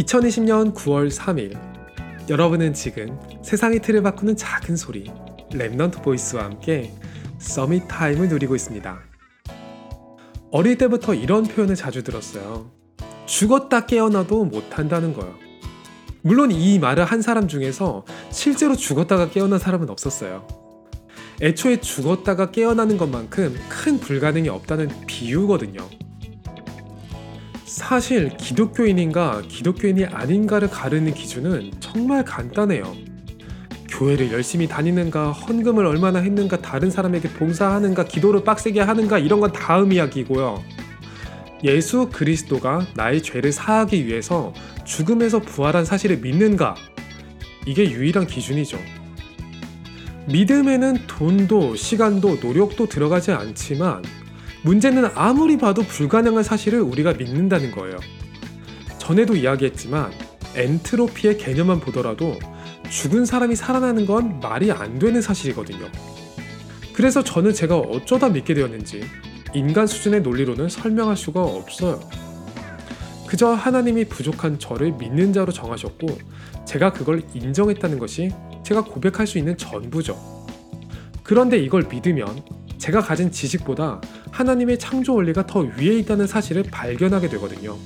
2020년 9월 3일 여러분은 지금 세상의 틀을 바꾸는 작은 소리 Remnant Voice와 함께 Summit Time을 누리고 있습니다. 어릴 때부터 이런 표현을 자주 들었어요. 죽었다 깨어나도 못한다는 거요. 물론 이 말을 한 사람 중에서 실제로 죽었다가 깨어난 사람은 없었어요. 애초에 죽었다가 깨어나는 것만큼 큰 불가능이 없다는 비유거든요. 사실 기독교인인가 기독교인이 아닌가를 가르는 기준은 정말 간단해요. 교회를 열심히 다니는가, 헌금을 얼마나 했는가, 다른 사람에게 봉사하는가, 기도를 빡세게 하는가 이런 건 다음 이야기고요. 예수 그리스도가 나의 죄를 사하기 위해서 죽음에서 부활한 사실을 믿는가? 이게 유일한 기준이죠. 믿음에는 돈도 시간도 노력도 들어가지 않지만 문제는 아무리 봐도 불가능한 사실을 우리가 믿는다는 거예요. 전에도 이야기했지만 엔트로피의 개념만 보더라도 죽은 사람이 살아나는 건 말이 안 되는 사실이거든요. 그래서 저는 제가 어쩌다 믿게 되었는지 인간 수준의 논리로는 설명할 수가 없어요. 그저 하나님이 부족한 저를 믿는 자로 정하셨고 제가 그걸 인정했다는 것이 제가 고백할 수 있는 전부죠. 그런데 이걸 믿으면 제가 가진 지식보다 하나님의 창조 원리가 더 위에 있다는 사실을 발견하게 되거든요.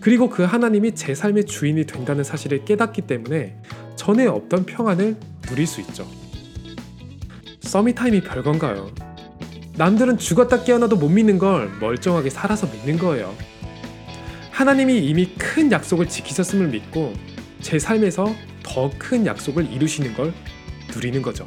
그리고 그 하나님이 제 삶의 주인이 된다는 사실을 깨닫기 때문에 전에 없던 평안을 누릴 수 있죠. 서밋타임이 별건가요? 남들은 죽었다 깨어나도 못 믿는 걸 멀쩡하게 살아서 믿는 거예요. 하나님이 이미 큰 약속을 지키셨음을 믿고 제 삶에서 더 큰 약속을 이루시는 걸 누리는 거죠.